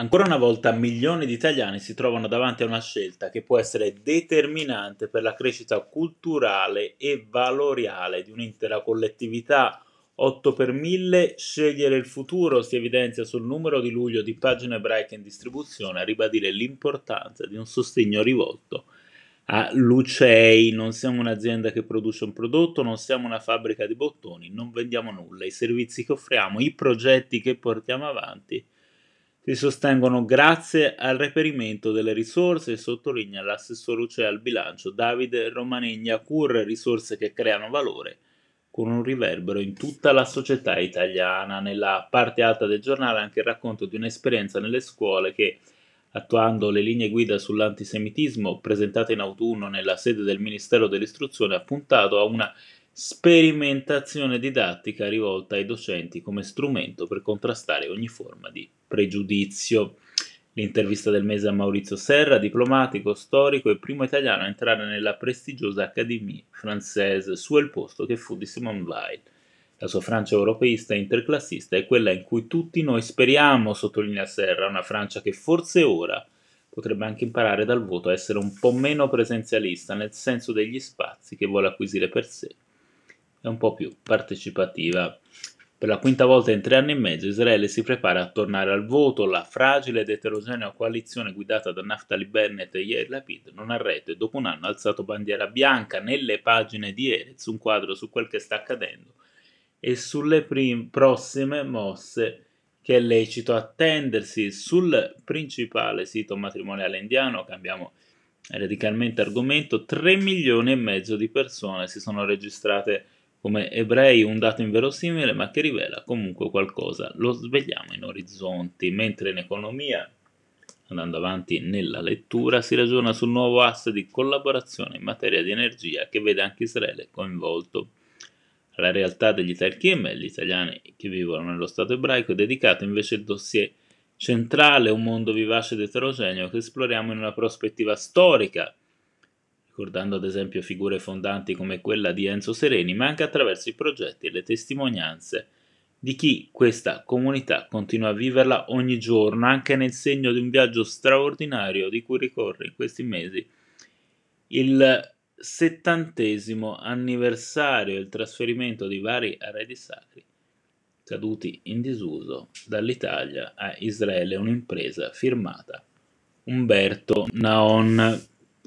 Ancora una volta milioni di italiani si trovano davanti a una scelta che può essere determinante per la crescita culturale e valoriale di un'intera collettività. 8 per 1000, scegliere il futuro si evidenzia sul numero di luglio di pagine ebraiche in distribuzione a ribadire l'importanza di un sostegno rivolto a Lucei. Non siamo un'azienda che produce un prodotto, non siamo una fabbrica di bottoni, non vendiamo nulla. I servizi che offriamo, i progetti che portiamo avanti si sostengono grazie al reperimento delle risorse, sottolinea l'assessore UCE al bilancio Davide Romanegna Cur, risorse che creano valore con un riverbero in tutta la società italiana. Nella parte alta del giornale anche il racconto di un'esperienza nelle scuole che, attuando le linee guida sull'antisemitismo presentate in autunno nella sede del Ministero dell'Istruzione, ha puntato a una sperimentazione didattica rivolta ai docenti come strumento per contrastare ogni forma di pregiudizio. L'intervista del mese a Maurizio Serra, diplomatico, storico e primo italiano a entrare nella prestigiosa Académie Française, su il posto che fu di Simone Weil. La sua Francia europeista e interclassista è quella in cui tutti noi speriamo, sottolinea Serra, una Francia che forse ora potrebbe anche imparare dal voto a essere un po' meno presenzialista nel senso degli spazi che vuole acquisire per sé è un po' più partecipativa. Per la quinta volta in tre anni e mezzo Israele si prepara a tornare al voto, la fragile ed eterogenea coalizione guidata da Naftali Bennett e Yair Lapid non ha retto e dopo un anno ha alzato bandiera bianca nelle pagine di Erez, un quadro su quel che sta accadendo e sulle prim- prossime mosse che è lecito attendersi. Sul principale sito matrimoniale indiano, cambiamo radicalmente argomento, 3 milioni e mezzo di persone si sono registrate come ebrei un dato inverosimile ma che rivela comunque qualcosa. Lo svegliamo in orizzonti, mentre in economia, andando avanti nella lettura, si ragiona sul nuovo asse di collaborazione in materia di energia che vede anche Israele coinvolto. Alla realtà degli Talchim e gli italiani che vivono nello Stato ebraico è dedicato invece il dossier centrale, un mondo vivace ed eterogeneo che esploriamo in una prospettiva storica ricordando ad esempio figure fondanti come quella di Enzo Sereni, ma anche attraverso i progetti e le testimonianze di chi questa comunità continua a viverla ogni giorno, anche nel segno di un viaggio straordinario di cui ricorre in questi mesi il settantesimo anniversario del trasferimento di vari arredi sacri caduti in disuso dall'Italia a Israele, un'impresa firmata Umberto Naon.